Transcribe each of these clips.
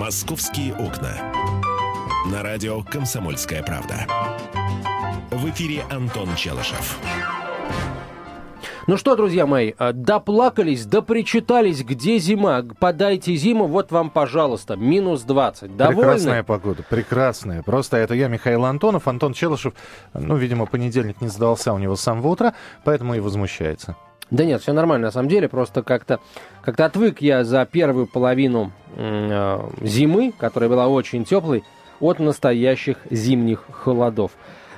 «Московские окна». На радио «Комсомольская правда». В эфире Антон Челышев. Ну что, друзья мои, э, доплакались, допричитались, где зима? Подайте зиму, вот вам, пожалуйста, минус 20. Довольны? Прекрасная погода, прекрасная. Просто это я, Михаил Антонов. Антон Челышев, ну, видимо, понедельник не сдался у него с самого утра, поэтому и возмущается. Да нет, все нормально, на самом деле, просто как-то как отвык я за первую половину э, зимы, которая была очень теплой, от настоящих зимних холодов.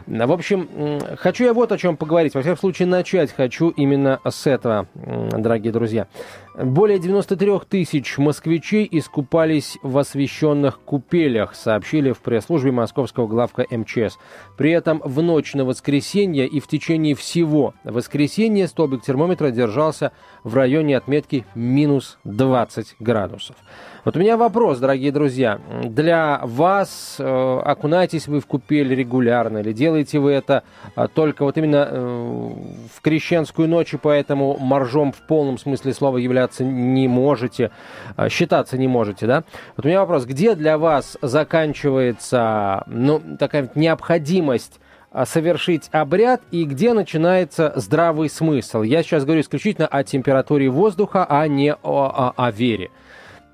В общем, хочу я вот о чем поговорить. Во всяком случае, начать хочу именно с этого, дорогие друзья. Более 93 тысяч москвичей искупались в освещенных купелях, сообщили в пресс-службе московского главка МЧС. При этом в ночь на воскресенье и в течение всего воскресенья столбик термометра держался в районе отметки минус 20 градусов. Вот у меня вопрос, дорогие друзья. Для вас э, окунаетесь вы в купель регулярно или делаете вы это э, только вот именно э, в крещенскую ночь и поэтому моржом в полном смысле слова являться не можете, э, считаться не можете, да? Вот у меня вопрос. Где для вас заканчивается ну, такая необходимость э, совершить обряд и где начинается здравый смысл. Я сейчас говорю исключительно о температуре воздуха, а не о, о, о вере.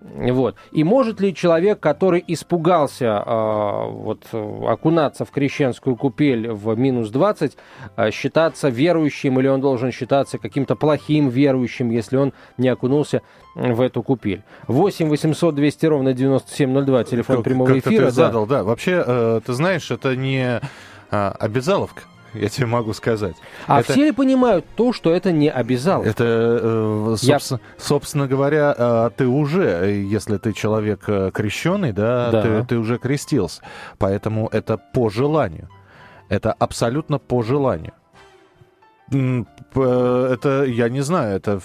Вот. И может ли человек, который испугался э, вот, окунаться в крещенскую купель в минус 20, э, считаться верующим, или он должен считаться каким-то плохим верующим, если он не окунулся в эту купель? 8 800 200 ровно 9702, телефон как, прямого как эфира. Ты задал, да. Вообще, э, ты знаешь, это не э, обязаловка я тебе могу сказать. А это... все ли понимают то, что это не обязаловка? Это, э, собственно, я... собственно говоря, э, ты уже, если ты человек э, крещенный, да, да. Ты, ты уже крестился. Поэтому это по желанию. Это абсолютно по желанию. Это, я не знаю, это...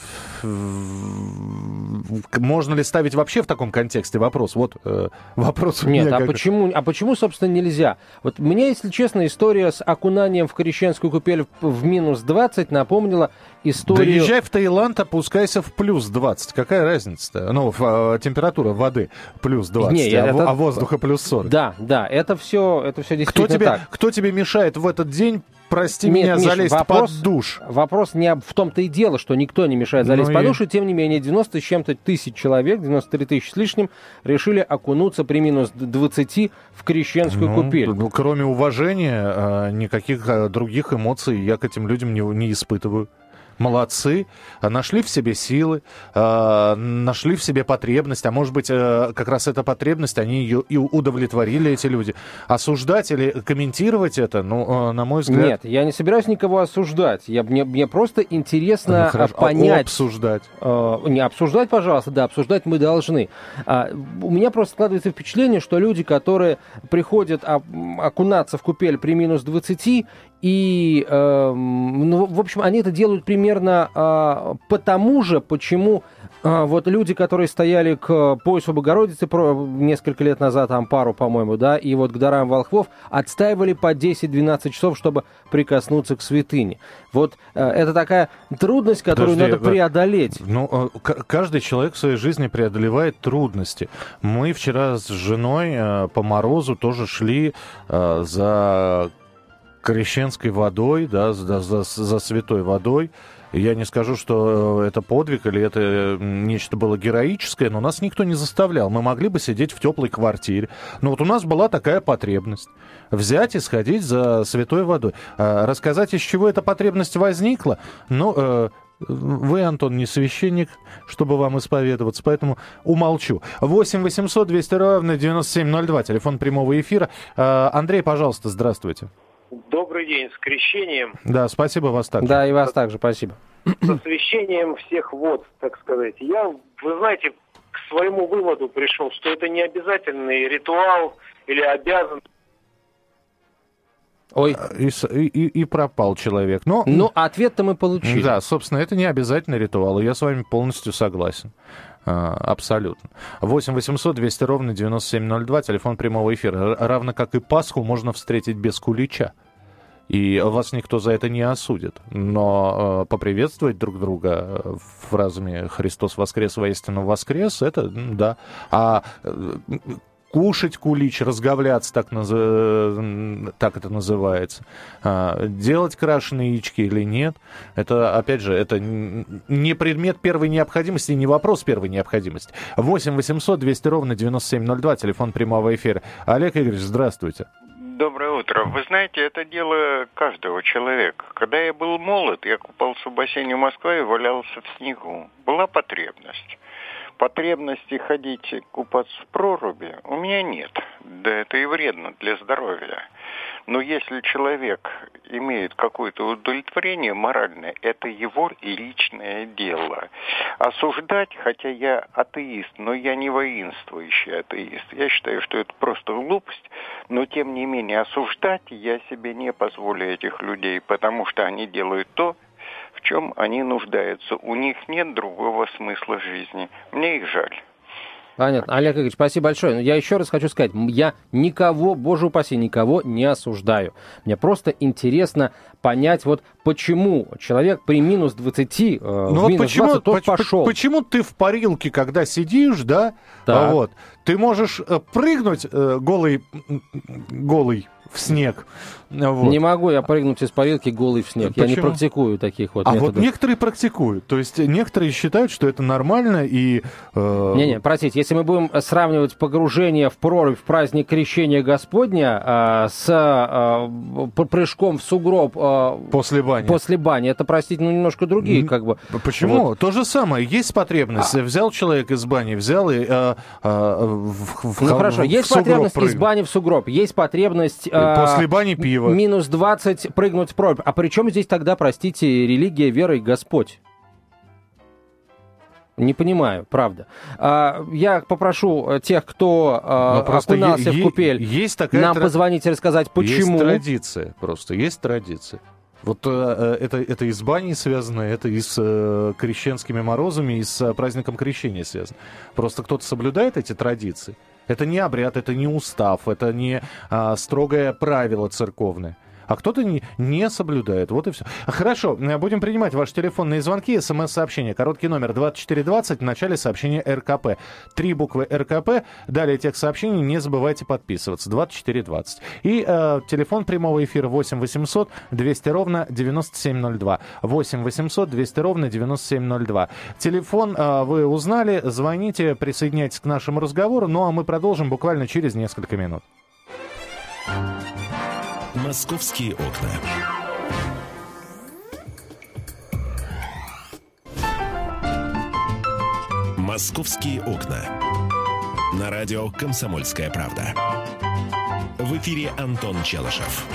Можно ли ставить вообще в таком контексте вопрос? Вот э, вопрос у Нет, а, как... почему, а почему, собственно, нельзя? Вот мне, если честно, история с окунанием в крещенскую купель в минус 20 напомнила историю... Да езжай в Таиланд, опускайся в плюс 20. Какая разница-то? Ну, а, температура воды плюс 20, Не, а, это... а воздуха плюс 40. Да, да, это все, это все действительно кто тебе, так. Кто тебе мешает в этот день прости Нет, меня, Миш, залезть вопрос, под душ. Вопрос не в том-то и дело, что никто не мешает залезть ну под и... душ, и тем не менее 90 с чем-то тысяч человек, 93 тысячи с лишним, решили окунуться при минус 20 в крещенскую ну, купель. Ну, кроме уважения, а, никаких а, других эмоций я к этим людям не, не испытываю молодцы, нашли в себе силы, э, нашли в себе потребность, а может быть, э, как раз эта потребность, они ее и удовлетворили, эти люди. Осуждать или комментировать это, ну, э, на мой взгляд... Нет, я не собираюсь никого осуждать. Я, мне, мне просто интересно ну, понять... А обсуждать. Э, не обсуждать, пожалуйста, да, обсуждать мы должны. А, у меня просто складывается впечатление, что люди, которые приходят окунаться в купель при минус 20 и, э, ну, в общем, они это делают примерно э, потому же, почему э, вот люди, которые стояли к поясу Богородицы про, несколько лет назад, Ампару, по-моему, да, и вот к дарам волхвов, отстаивали по 10-12 часов, чтобы прикоснуться к святыне. Вот э, это такая трудность, которую Подожди, надо преодолеть. Ну, э, каждый человек в своей жизни преодолевает трудности. Мы вчера с женой э, по морозу тоже шли э, за крещенской водой, да, за, за, за святой водой. Я не скажу, что э, это подвиг или это нечто было героическое, но нас никто не заставлял. Мы могли бы сидеть в теплой квартире. Но вот у нас была такая потребность. Взять и сходить за святой водой. А рассказать, из чего эта потребность возникла? Ну, э, вы, Антон, не священник, чтобы вам исповедоваться, поэтому умолчу. 8 800 200 ровно 9702, телефон прямого эфира. Э, Андрей, пожалуйста, здравствуйте. Добрый день, с крещением. Да, спасибо вас также. Да, и вас также, спасибо. С освящением всех вод, так сказать. Я, вы знаете, к своему выводу пришел, что это не обязательный ритуал или обязан Ой. И, и, и пропал человек. Но, ну, ответ-то мы получили. Да, собственно, это не обязательный ритуал, и я с вами полностью согласен. А, абсолютно. 8 800 200 ровно 9702, телефон прямого эфира. Равно как и Пасху можно встретить без кулича. И вас никто за это не осудит. Но э, поприветствовать друг друга фразами «Христос воскрес, воистину воскрес» — это да. А э, кушать кулич, разговляться, так, наз... так это называется, а, делать крашеные яички или нет, это, опять же, это не предмет первой необходимости, не вопрос первой необходимости. 8 800 200 ровно 9702, телефон прямого эфира. Олег Игоревич, здравствуйте. Доброе утро. Вы знаете, это дело каждого человека. Когда я был молод, я купался в бассейне Москвы и валялся в снегу. Была потребность потребности ходить купаться в проруби у меня нет. Да это и вредно для здоровья. Но если человек имеет какое-то удовлетворение моральное, это его личное дело. Осуждать, хотя я атеист, но я не воинствующий атеист. Я считаю, что это просто глупость, но тем не менее осуждать я себе не позволю этих людей, потому что они делают то, в чем они нуждаются. У них нет другого смысла жизни. Мне их жаль. Понятно. Олег Игоревич, спасибо большое. Но я еще раз хочу сказать, я никого, боже упаси, никого не осуждаю. Мне просто интересно понять, вот почему человек при минус 20, э, ну вот минус почему, 20 тот пошел. Почему ты в парилке, когда сидишь, да, так. вот, ты можешь э, прыгнуть э, голый, голый в снег. Вот. Не могу я прыгнуть из парилки голый в снег. Почему? Я не практикую таких вот А методов. вот некоторые практикуют. То есть некоторые считают, что это нормально и... Э... Не-не, простите, если мы будем сравнивать погружение в прорубь в праздник Крещения Господня э, с э, прыжком в сугроб... Э, после бани. После бани. Это, простите, ну немножко другие как бы... Почему? Вот. То же самое. Есть потребность. А... Взял человек из бани, взял и... Э, э, в, в, ну хорошо, в есть потребность прыгнул. из бани в сугроб. Есть потребность... Э, после бани пива. Минус 20 прыгнуть в прорубь. А при чем здесь тогда, простите, религия, вера и Господь? Не понимаю, правда. А, я попрошу тех, кто а, окунался в купель, есть такая нам тра... позвонить и рассказать, почему. Есть традиция, просто есть традиция. Вот э, это, это и с баней связано, это и с э, крещенскими морозами, и с э, праздником крещения связано. Просто кто-то соблюдает эти традиции. Это не обряд, это не устав, это не а, строгое правило церковное а кто-то не, не соблюдает. Вот и все. Хорошо, будем принимать ваши телефонные звонки, смс-сообщения. Короткий номер 2420, в начале сообщения РКП. Три буквы РКП, далее тех сообщений не забывайте подписываться. 2420. И э, телефон прямого эфира 8 800 200 ровно 9702. 8 800 200 ровно 9702. Телефон э, вы узнали, звоните, присоединяйтесь к нашему разговору, ну а мы продолжим буквально через несколько минут. «Московские окна». «Московские окна». На радио «Комсомольская правда». В эфире Антон Челышев.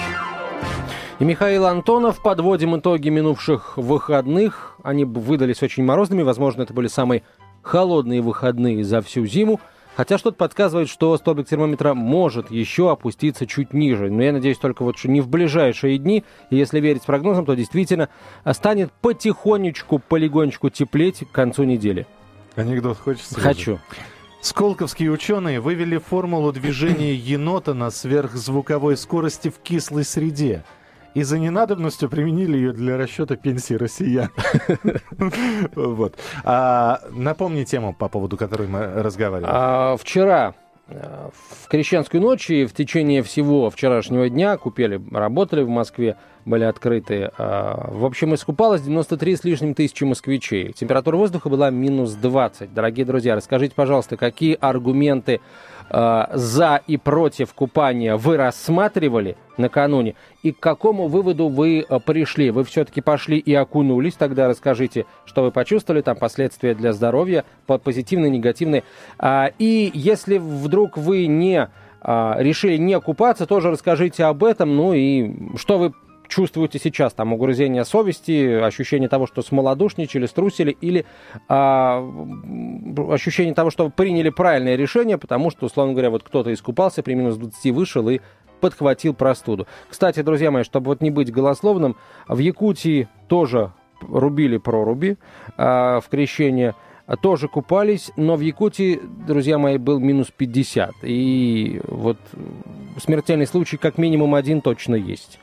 И Михаил Антонов. Подводим итоги минувших выходных. Они выдались очень морозными. Возможно, это были самые холодные выходные за всю зиму. Хотя что-то подсказывает, что столбик термометра может еще опуститься чуть ниже. Но я надеюсь только вот, что не в ближайшие дни. И если верить прогнозам, то действительно станет потихонечку, полигонечку теплеть к концу недели. Анекдот хочется? Хочу. Сколковские ученые вывели формулу движения енота на сверхзвуковой скорости в кислой среде и за ненадобностью применили ее для расчета пенсии россиян. Вот. А, напомни тему, по поводу которой мы разговаривали. А, вчера э, в крещенскую ночь и в течение всего вчерашнего дня купели, работали в Москве, были открыты. А, в общем, искупалось 93 с лишним тысячи москвичей. Температура воздуха была минус 20. Дорогие друзья, расскажите, пожалуйста, какие аргументы Э, за и против купания вы рассматривали накануне, и к какому выводу вы э, пришли? Вы все-таки пошли и окунулись, тогда расскажите, что вы почувствовали, там последствия для здоровья, позитивные, негативные. А, и если вдруг вы не а, решили не купаться, тоже расскажите об этом, ну и что вы чувствуете сейчас? Там угрызение совести, ощущение того, что смолодушничали, струсили, или а, ощущение того, что приняли правильное решение, потому что, условно говоря, вот кто-то искупался, при минус 20 вышел и подхватил простуду. Кстати, друзья мои, чтобы вот не быть голословным, в Якутии тоже рубили проруби а, в крещение, тоже купались, но в Якутии, друзья мои, был минус 50. И вот смертельный случай как минимум один точно есть.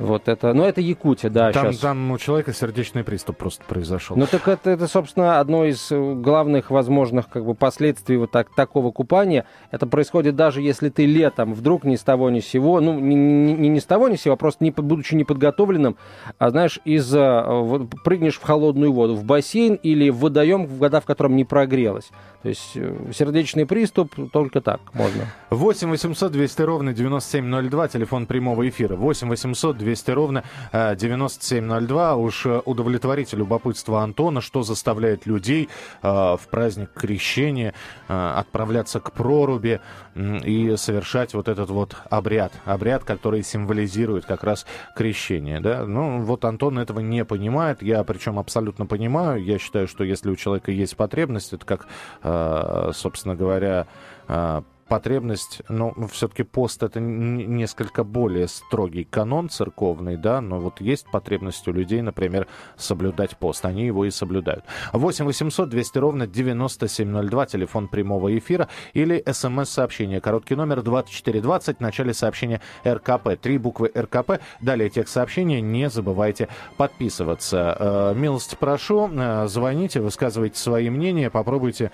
Вот это, ну это Якутия, да. Там, сейчас. там у человека сердечный приступ просто произошел. Ну так это, это, собственно, одно из э, главных возможных как бы, последствий вот так, такого купания. Это происходит даже если ты летом вдруг ни с того ни с сего, ну не, не, не с того ни с сего, а просто не, будучи неподготовленным, а знаешь, из вот, прыгнешь в холодную воду, в бассейн или в водоем, вода в котором не прогрелась. То есть э, сердечный приступ только так можно. 8 800 200 ровно 9702, телефон прямого эфира. 8 800 200 ровно 9702. Э, Уж э, удовлетворите любопытство Антона, что заставляет людей в праздник крещения отправляться к проруби и совершать вот этот вот обряд. Обряд, который символизирует как раз крещение. Да? Ну, вот Антон этого не понимает. Я причем абсолютно понимаю. Я считаю, что если у человека есть потребность, это как Э, собственно говоря, э, потребность, ну, все-таки пост это несколько более строгий канон церковный, да, но вот есть потребность у людей, например, соблюдать пост, они его и соблюдают. 8 800 200 ровно 9702, телефон прямого эфира или смс-сообщение, короткий номер 2420, в начале сообщения РКП, три буквы РКП, далее текст сообщения, не забывайте подписываться. Э, милость прошу, э, звоните, высказывайте свои мнения, попробуйте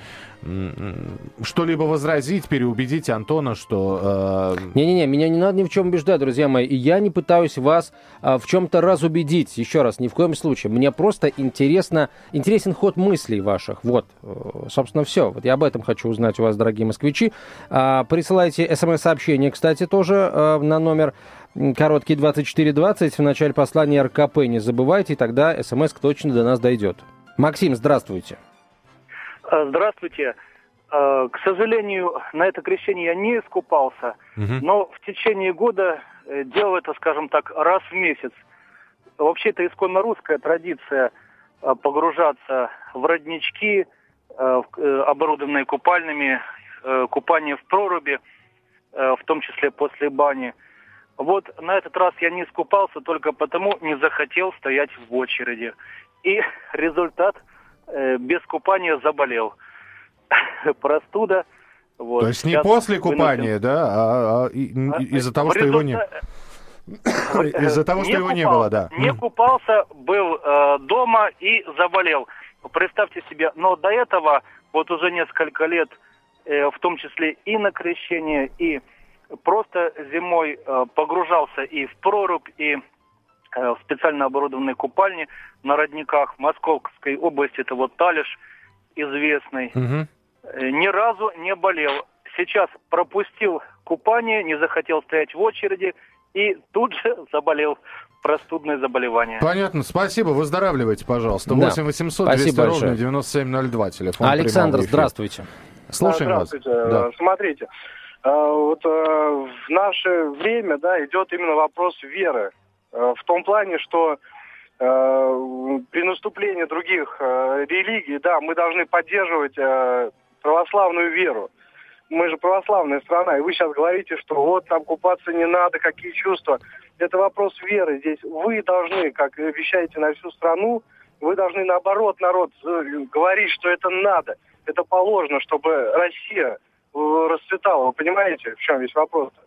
что-либо возразить, переубедить Антона, что... Э, Не-не-не, э... меня не надо ни в чем убеждать, друзья мои. И я не пытаюсь вас э, в чем-то разубедить. Еще раз, ни в коем случае. Мне просто интересно, интересен ход мыслей ваших. Вот, э, собственно, все. Вот я об этом хочу узнать у вас, дорогие москвичи. Э, присылайте смс-сообщение, кстати, тоже э, на номер короткий 2420 в начале послания РКП. Не забывайте, и тогда смс точно до нас дойдет. Максим, здравствуйте. Э, здравствуйте. Э, к сожалению, на это крещение я не искупался, угу. но в течение года э, делал это, скажем так, раз в месяц. Вообще это исконно русская традиция погружаться в роднички, оборудованные купальными, купание в проруби, в том числе после бани. Вот на этот раз я не искупался только потому, не захотел стоять в очереди. И результат – э, без купания заболел. Простуда. Вот. То есть не после купания, выносим... да, а, а, а из-за того, что его не... Из-за того, что его не было, да. Не купался, был э, дома и заболел. Представьте себе, но до этого вот уже несколько лет, э, в том числе и на крещение, и просто зимой э, погружался и в прорубь, и Э, в специально оборудованной купальне на родниках в Московской области. Это вот Талиш известный. Угу. Ни разу не болел. Сейчас пропустил купание, не захотел стоять в очереди и тут же заболел простудное заболевание. Понятно, спасибо, выздоравливайте, пожалуйста. Да. 8 800 200 ровно 9702, телефон Александр, здравствуйте. Слушаем здравствуйте. вас. Да. Смотрите, э, вот в наше время да, идет именно вопрос веры. Э, в том плане, что э, при наступлении других э, религий, да, мы должны поддерживать православную веру. Мы же православная страна, и вы сейчас говорите, что вот там купаться не надо, какие чувства. Это вопрос веры. Здесь вы должны, как вещаете на всю страну, вы должны наоборот народ говорить, что это надо. Это положено, чтобы Россия расцветала. Вы понимаете, в чем весь вопрос-то?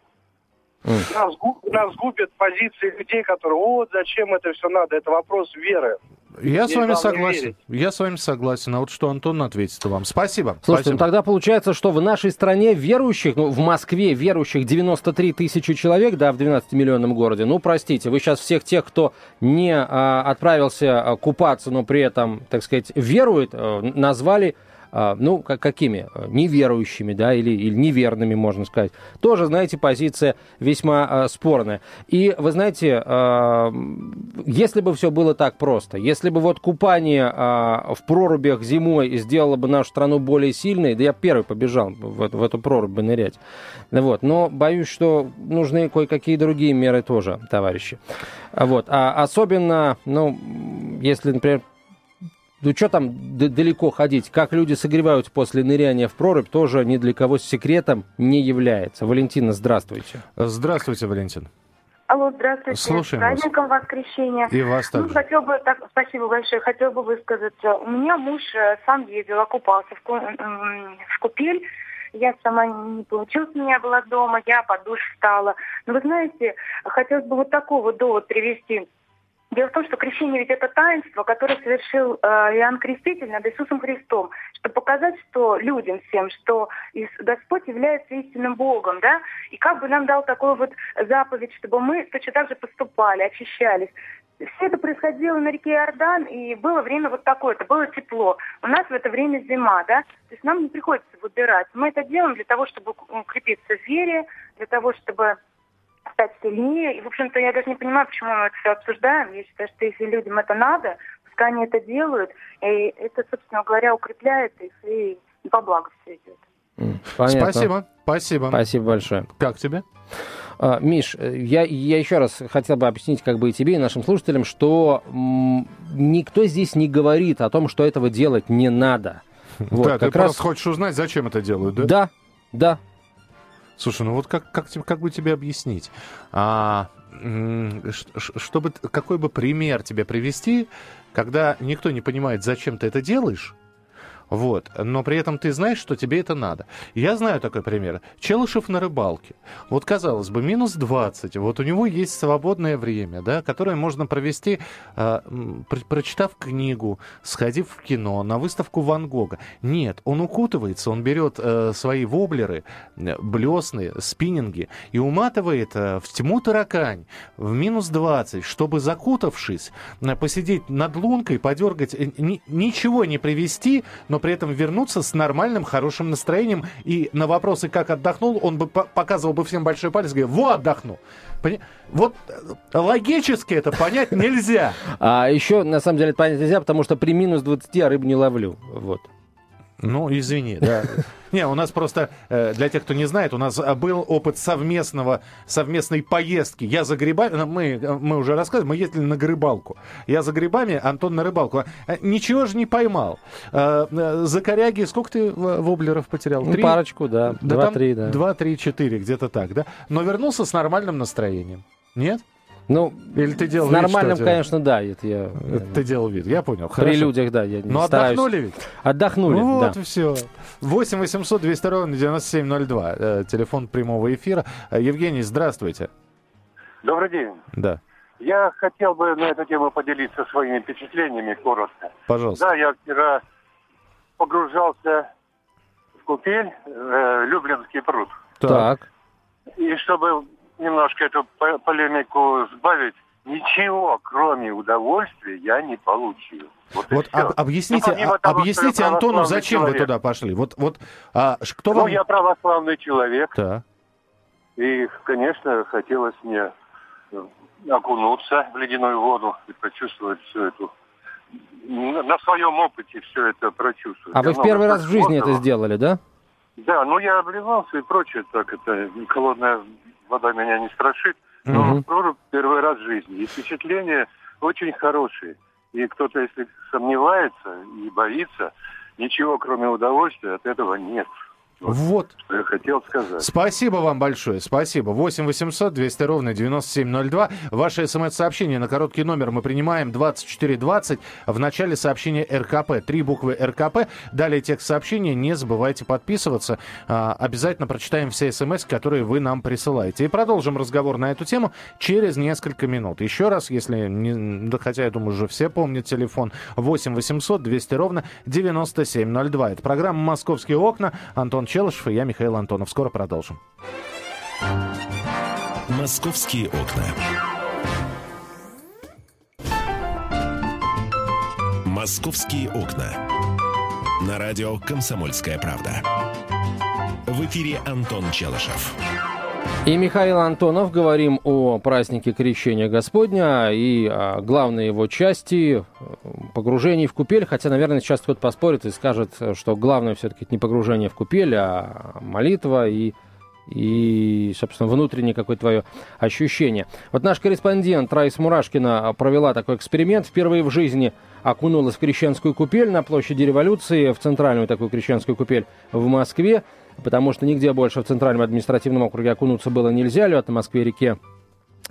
Mm. Нас, нас губят позиции людей, которые, вот зачем это все надо, это вопрос веры. Я с вами согласен. Верить. Я с вами согласен. А вот что Антон ответит вам. Спасибо. Слушайте, ну Спасибо. ну тогда получается, что в нашей стране верующих, ну, в Москве верующих 93 тысячи человек, да, в 12-миллионном городе. Ну, простите, вы сейчас всех тех, кто не а, отправился а, купаться, но при этом, так сказать, верует, а, назвали ну, как, какими? Неверующими, да, или, или неверными, можно сказать. Тоже, знаете, позиция весьма а, спорная. И, вы знаете, а, если бы все было так просто, если бы вот купание в прорубях зимой сделало бы нашу страну более сильной, да я первый побежал в, эту прорубь бы нырять. Вот. Но боюсь, что нужны кое-какие другие меры тоже, товарищи. Вот. А особенно, ну, если, например, ну что там далеко ходить? Как люди согреваются после ныряния в прорубь, тоже ни для кого секретом не является. Валентина, здравствуйте. Здравствуйте, Валентин. Алло, здравствуйте. Слушаем С праздником вас. воскресенья. И вас ну, также. Ну, хотел бы, так, спасибо большое, хотел бы высказаться. У меня муж э, сам ездил, окупался в, в купель, Я сама не получилось, у меня была дома, я под душ встала. Но вы знаете, хотелось бы вот такой вот довод привести. Дело в том, что крещение ведь это таинство, которое совершил э, Иоанн Креститель над Иисусом Христом, чтобы показать, что людям всем, что Господь является истинным Богом, да, и как бы нам дал такую вот заповедь, чтобы мы точно так же поступали, очищались. Все это происходило на реке Иордан, и было время вот такое, это было тепло. У нас в это время зима, да, то есть нам не приходится выбирать. Мы это делаем для того, чтобы укрепиться в вере, для того, чтобы стать сильнее. И, в общем-то, я даже не понимаю, почему мы это все обсуждаем. Я считаю, что если людям это надо, пускай они это делают, и это, собственно говоря, укрепляет их, и по благу все идет. Понятно. Спасибо, спасибо. Спасибо большое. Как тебе? А, Миш, я, я еще раз хотел бы объяснить как бы и тебе, и нашим слушателям, что никто здесь не говорит о том, что этого делать не надо. Вот, да, ты раз... просто хочешь узнать, зачем это делают, да? Да, да. Слушай, ну вот как, как, как бы тебе объяснить? А, чтобы, какой бы пример тебе привести, когда никто не понимает, зачем ты это делаешь, вот. Но при этом ты знаешь, что тебе это надо. Я знаю такой пример. Челышев на рыбалке. Вот, казалось бы, минус 20. Вот у него есть свободное время, да, которое можно провести, э, прочитав книгу, сходив в кино, на выставку Ван Гога. Нет, он укутывается, он берет э, свои воблеры, блесны, спиннинги и уматывает э, в тьму таракань в минус 20, чтобы, закутавшись, э, посидеть над лункой, подергать, э, ни, ничего не привести, но при этом вернуться с нормальным, хорошим настроением. И на вопросы, как отдохнул, он бы показывал бы всем большой палец, говорил, во, отдохну. Вот э, логически это понять нельзя. А еще, на самом деле, понять нельзя, потому что при минус 20 я рыбу не ловлю. Вот. Ну, извини, да. Не, у нас просто, э, для тех, кто не знает, у нас э, был опыт совместного, совместной поездки. Я за грибами, ну, мы, э, мы уже рассказывали, мы ездили на грибалку. Я за грибами, Антон на рыбалку. Ничего же не поймал. За коряги сколько ты воблеров потерял? Ну, Три? парочку, да. Два-три, да. Два, три, четыре, где-то так, да? Но вернулся с нормальным настроением. Нет? Ну, Или ты делал нормальным, вид, конечно, да. Это я, это ты делал вид, я понял. Хорошо. При людях, да. Я Но стараюсь. отдохнули ведь? Отдохнули, ну, Вот да. все. 8 800 200 ровно 9702. Э, телефон прямого эфира. Э, Евгений, здравствуйте. Добрый день. Да. Я хотел бы на эту тему поделиться своими впечатлениями коротко. Пожалуйста. Да, я вчера погружался в купель э, Люблинский пруд. Так. И чтобы немножко эту полемику сбавить, ничего, кроме удовольствия, я не получил. Вот, вот об, объясните, ну, того, объясните Антону, зачем человек. вы туда пошли? Вот, вот, а, кто ну, вам... я православный человек. Да. И, конечно, хотелось мне э, окунуться в ледяную воду и почувствовать всю эту на своем опыте все это прочувствовать. А вы в первый раз в жизни это сделали, да? Да, ну я обливался и прочее, так это холодная вода меня не страшит. Но угу. прорубь первый раз в жизни. И впечатления очень хорошие. И кто-то, если сомневается и боится, ничего кроме удовольствия от этого нет. Вот. Что я хотел сказать. Спасибо вам большое. Спасибо. 8 800 200 ровно 9702. Ваше смс-сообщение на короткий номер мы принимаем 2420. В начале сообщения РКП. Три буквы РКП. Далее текст сообщения. Не забывайте подписываться. А, обязательно прочитаем все смс, которые вы нам присылаете. И продолжим разговор на эту тему через несколько минут. Еще раз, если не... Да, хотя я думаю, уже все помнят телефон. 8 800 200 ровно 9702. Это программа «Московские окна». Антон Челышев и я, Михаил Антонов. Скоро продолжим. «Московские окна». «Московские окна». На радио «Комсомольская правда». В эфире Антон Челышев. И Михаил Антонов. Говорим о празднике Крещения Господня и о главной его части – погружении в купель. Хотя, наверное, сейчас кто-то поспорит и скажет, что главное все-таки не погружение в купель, а молитва и и, собственно, внутреннее какое-то твое ощущение. Вот наш корреспондент Раис Мурашкина провела такой эксперимент. Впервые в жизни окунулась в крещенскую купель на площади революции, в центральную такую крещенскую купель в Москве потому что нигде больше в Центральном административном округе окунуться было нельзя, лед на Москве-реке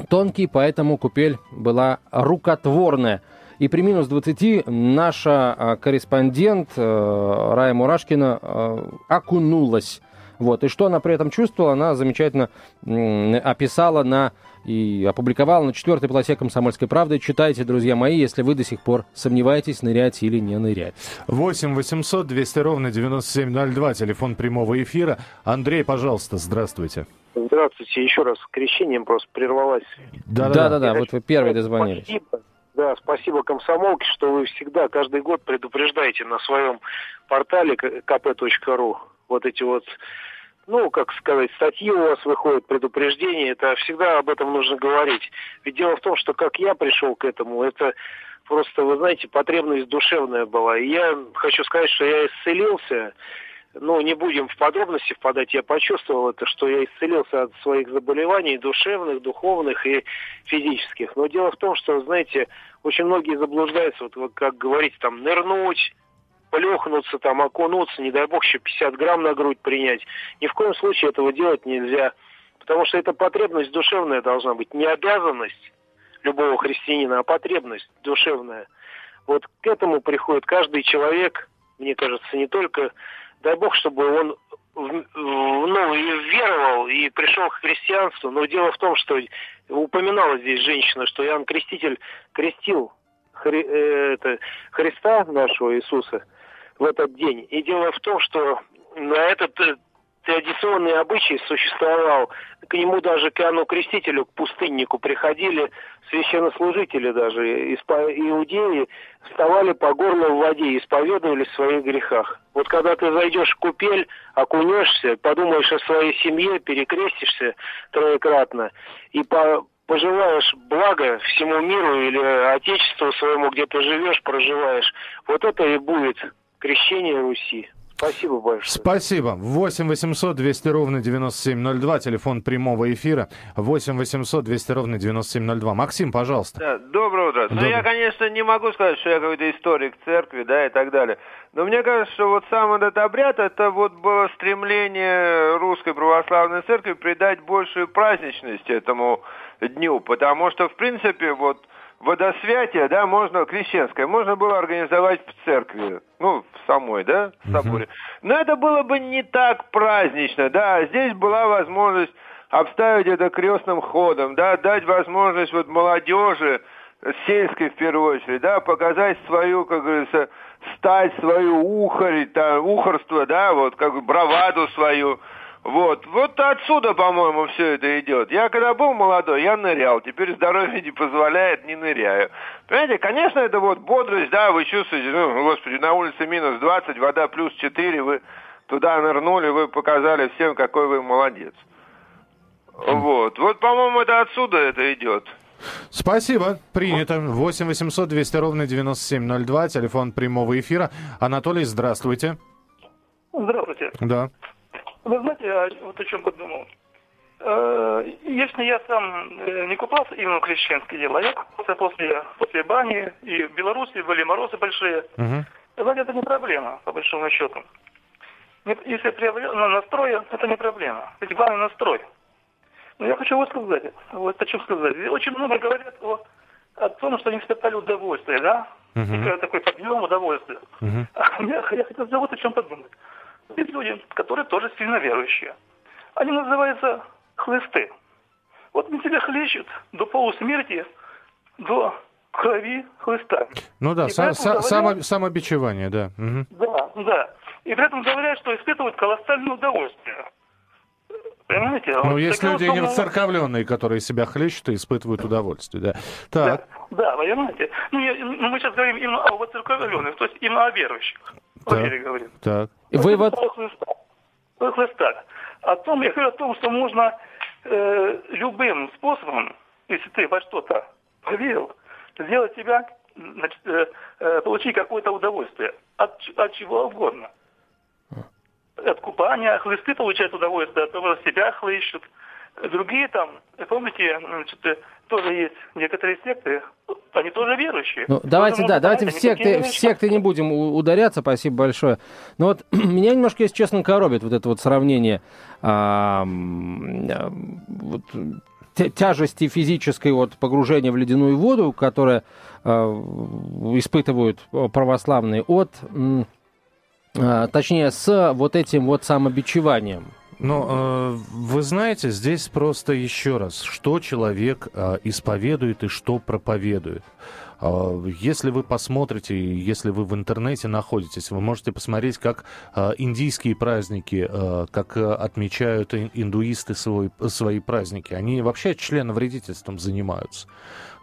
тонкий, поэтому купель была рукотворная. И при минус 20 наша а, корреспондент э, Рая Мурашкина э, окунулась Вот. И что она при этом чувствовала, она замечательно описала на и опубликовала на четвертой полосе «Комсомольской правды». Читайте, друзья мои, если вы до сих пор сомневаетесь, нырять или не нырять. 8 800 200 ровно 9702, телефон прямого эфира. Андрей, пожалуйста, здравствуйте. Здравствуйте. Еще раз крещением просто прервалась. Да-да-да, вот вы первый дозвонились. Спасибо. Да, спасибо комсомолке, что вы всегда, каждый год предупреждаете на своем портале kp.ru вот эти вот ну, как сказать, статьи у вас выходят, предупреждения, это всегда об этом нужно говорить. Ведь дело в том, что как я пришел к этому, это просто, вы знаете, потребность душевная была. И я хочу сказать, что я исцелился, ну, не будем в подробности впадать, я почувствовал это, что я исцелился от своих заболеваний душевных, духовных и физических. Но дело в том, что, знаете, очень многие заблуждаются, вот как говорить, там, нырнуть, плюхнуться, там, окунуться, не дай бог еще 50 грамм на грудь принять. Ни в коем случае этого делать нельзя. Потому что это потребность душевная должна быть, не обязанность любого христианина, а потребность душевная. Вот к этому приходит каждый человек, мне кажется, не только, дай бог, чтобы он ну, и веровал, и пришел к христианству, но дело в том, что упоминала здесь женщина, что Иоанн Креститель крестил Хри, э, это, Христа нашего Иисуса – в этот день. И дело в том, что на этот э, традиционный обычай существовал. К нему даже к Иоанну Крестителю, к пустыннику приходили священнослужители даже, иудеи, вставали по горло в воде и исповедовались в своих грехах. Вот когда ты зайдешь в купель, окунешься, подумаешь о своей семье, перекрестишься троекратно и по пожелаешь блага всему миру или отечеству своему, где ты живешь, проживаешь, вот это и будет крещение Руси. Спасибо большое. Спасибо. 8 800 200 ровно 9702, телефон прямого эфира. 8 800 200 ровно 9702. Максим, пожалуйста. Да, доброе утро. Доброе. Ну, я, конечно, не могу сказать, что я какой-то историк церкви, да, и так далее. Но мне кажется, что вот сам этот обряд, это вот было стремление русской православной церкви придать большую праздничность этому дню. Потому что, в принципе, вот водосвятие, да, можно, крещенское, можно было организовать в церкви, ну, в самой, да, в соборе. Но это было бы не так празднично, да, здесь была возможность обставить это крестным ходом, да, дать возможность вот молодежи, сельской в первую очередь, да, показать свою, как говорится, стать свою ухарь, там, ухарство, да, вот, как браваду свою, вот, вот отсюда, по-моему, все это идет. Я когда был молодой, я нырял, теперь здоровье не позволяет, не ныряю. Понимаете, конечно, это вот бодрость, да, вы чувствуете, ну, господи, на улице минус 20, вода плюс 4, вы туда нырнули, вы показали всем, какой вы молодец. Вот, вот, по-моему, это отсюда это идет. Спасибо, принято. 8 800 200 ровно 9702, телефон прямого эфира. Анатолий, здравствуйте. Здравствуйте. Да. Вы знаете, я вот о чем подумал. Э, если я сам э, не купался именно в крещенские дела, я купался после, после бани, и в Беларуси были морозы большие. Угу. Знаете, это не проблема, по большому счету. Если приобрел настрой, это не проблема. Ведь главный настрой. Но я хочу вот сказать, вот о чем сказать. Очень много говорят о, о том, что они испытали удовольствие, да? Uh-huh. Такой подъем удовольствия. А я, я хотел вот о чем подумать. Есть люди, которые тоже сильно верующие. Они называются хлысты. Вот они тебя хлещут до полусмерти, до крови хлыста. Ну да, са- са- говорят, само- самобичевание, да. Угу. Да, да. И при этом говорят, что испытывают колоссальное удовольствие. Понимаете? Ну, вот есть люди не церковленные, которые себя хлещут и испытывают удовольствие, да. Так. Да, да понимаете? Ну, я, ну, мы сейчас говорим именно о церковленных, то есть именно о верующих. Так. Так. Вывод? Хлыста. О том, я говорю о том, что можно э, любым способом, если ты во что-то поверил, сделать себя, значит, э, э, получить какое-то удовольствие от, от чего угодно от купания, хлысты получают удовольствие от того, что себя хлыщут. Другие там, помните, значит, тоже есть некоторые секты, они тоже верующие. Ну, давайте, да, давайте в секты, в секты не будем ударяться, спасибо большое. Но вот меня немножко, если честно, коробит вот это вот сравнение а, вот, тяжести физической от погружения в ледяную воду, которое а, испытывают православные, от а, точнее, с вот этим вот самобичеванием. Ну, э, вы знаете, здесь просто еще раз, что человек э, исповедует и что проповедует. Э, если вы посмотрите, если вы в интернете находитесь, вы можете посмотреть, как э, индийские праздники, э, как э, отмечают индуисты свой, свои праздники. Они вообще членовредительством занимаются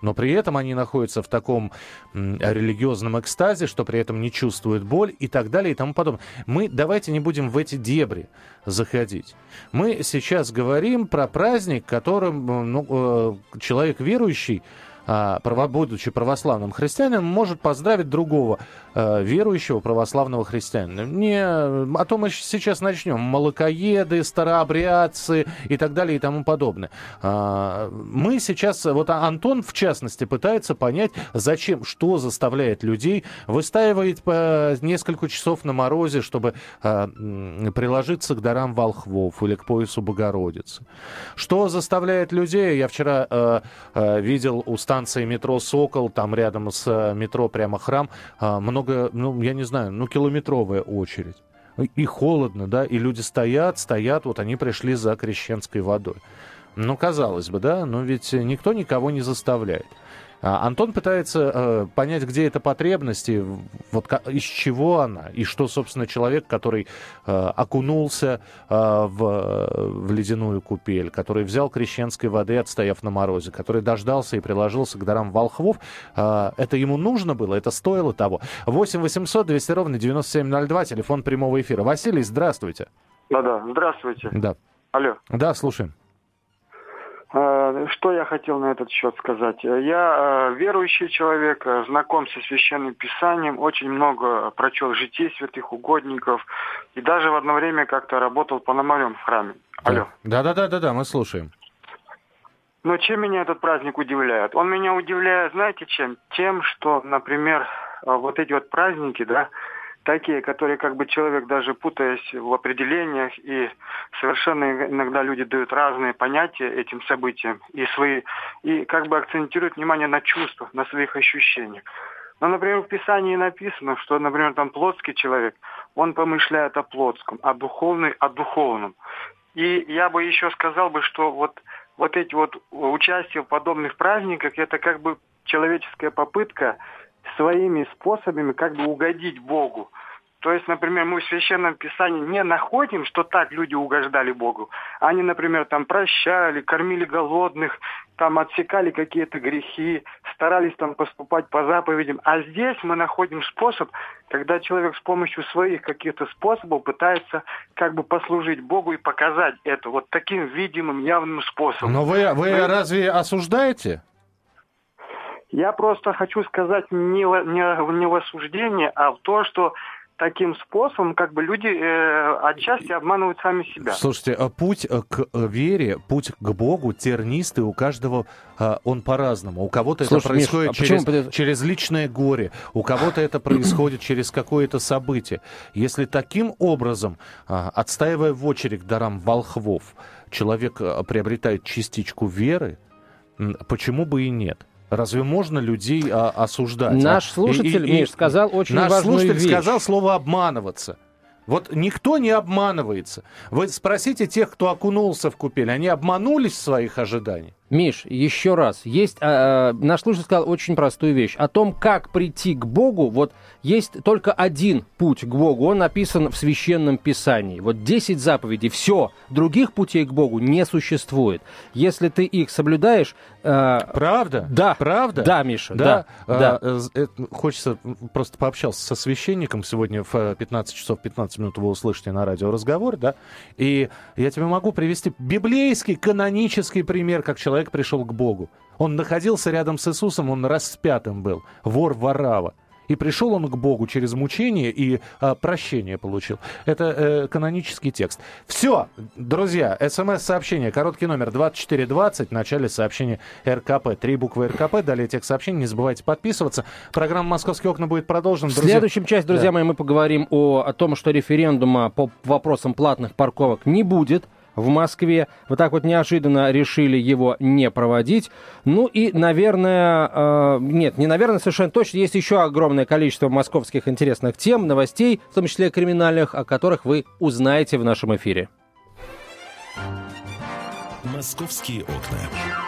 но при этом они находятся в таком религиозном экстазе, что при этом не чувствуют боль и так далее и тому подобное. Мы давайте не будем в эти дебри заходить. Мы сейчас говорим про праздник, которым ну, э, человек верующий а, будучи православным христианином, может поздравить другого а, верующего православного христианина. Не, а то мы сейчас начнем. Молокоеды, старообрядцы и так далее и тому подобное. А, мы сейчас, вот Антон в частности, пытается понять, зачем, что заставляет людей выстаивать по несколько часов на морозе, чтобы приложиться к дарам волхвов или к поясу Богородицы. Что заставляет людей, я вчера видел у метро «Сокол», там рядом с э, метро прямо храм, а, много, ну, я не знаю, ну, километровая очередь. И холодно, да, и люди стоят, стоят, вот они пришли за крещенской водой. Ну, казалось бы, да, но ведь никто никого не заставляет. А, Антон пытается э, понять, где эта потребность, и вот из чего она, и что, собственно, человек, который э, окунулся э, в, в ледяную купель, который взял крещенской воды, отстояв на морозе, который дождался и приложился к дарам волхвов, это ему нужно было, это стоило того. 8 800 200 ровно 9702, телефон прямого эфира. Василий, здравствуйте. Да-да, здравствуйте. Да. Алло. Да, слушаем. Э, что я хотел на этот счет сказать? Я э, верующий человек, э, знаком со священным писанием, очень много прочел житий святых угодников и даже в одно время как-то работал пономарем в храме. Алло. Да-да-да-да, мы слушаем. Но чем меня этот праздник удивляет? Он меня удивляет, знаете чем? Тем, что, например, вот эти вот праздники, да, такие, которые как бы человек даже путаясь в определениях и совершенно иногда люди дают разные понятия этим событиям и свои и как бы акцентируют внимание на чувствах, на своих ощущениях. Но, например, в Писании написано, что, например, там плотский человек, он помышляет о плотском, а духовный о духовном. И я бы еще сказал бы, что вот, вот эти вот участие в подобных праздниках, это как бы человеческая попытка своими способами как бы угодить Богу. То есть, например, мы в Священном Писании не находим, что так люди угождали Богу. Они, например, там прощали, кормили голодных, там отсекали какие-то грехи, старались там поступать по заповедям. А здесь мы находим способ, когда человек с помощью своих каких-то способов пытается как бы послужить Богу и показать это вот таким видимым, явным способом. Но вы, вы мы... разве осуждаете? Я просто хочу сказать не, не, не в осуждение, а в то, что таким способом как бы люди э, отчасти обманывают сами себя. Слушайте, а путь э, к э, вере, путь к Богу тернистый, у каждого э, он по-разному. У кого-то это происходит Миш, а через, почему... через личное горе, у кого-то это происходит через какое-то событие. Если таким образом, э, отстаивая в очередь дарам волхвов, человек э, приобретает частичку веры, почему бы и нет? Разве можно людей а, осуждать? Наш а? слушатель, и, и, Миш, сказал очень наш важную слушатель вещь. сказал слово «обманываться». Вот никто не обманывается. Вы спросите тех, кто окунулся в купель, они обманулись в своих ожиданиях? Миш, еще раз, есть, а, наш слушатель сказал очень простую вещь. О том, как прийти к Богу, вот есть только один путь к Богу, он написан в Священном Писании. Вот 10 заповедей, все, других путей к Богу не существует. Если ты их соблюдаешь... Э, правда? Да. Правда? Да, Миша, да. да, да. А, э, хочется просто пообщался со священником сегодня в 15 часов 15 минут вы услышите на радио разговор, да, и я тебе могу привести библейский, канонический пример, как человек человек пришел к Богу. Он находился рядом с Иисусом, он распятым был, вор Варава. И пришел он к Богу через мучение и а, прощение получил. Это э, канонический текст. Все, друзья, смс-сообщение, короткий номер 2420, в начале сообщения РКП. Три буквы РКП, далее текст сообщения. Не забывайте подписываться. Программа «Московские окна» будет продолжена. В следующем части, друзья да. мои, мы поговорим о, о том, что референдума по вопросам платных парковок не будет в Москве. Вот так вот неожиданно решили его не проводить. Ну и, наверное, э, нет, не наверное, совершенно точно, есть еще огромное количество московских интересных тем, новостей, в том числе криминальных, о которых вы узнаете в нашем эфире. Московские окна.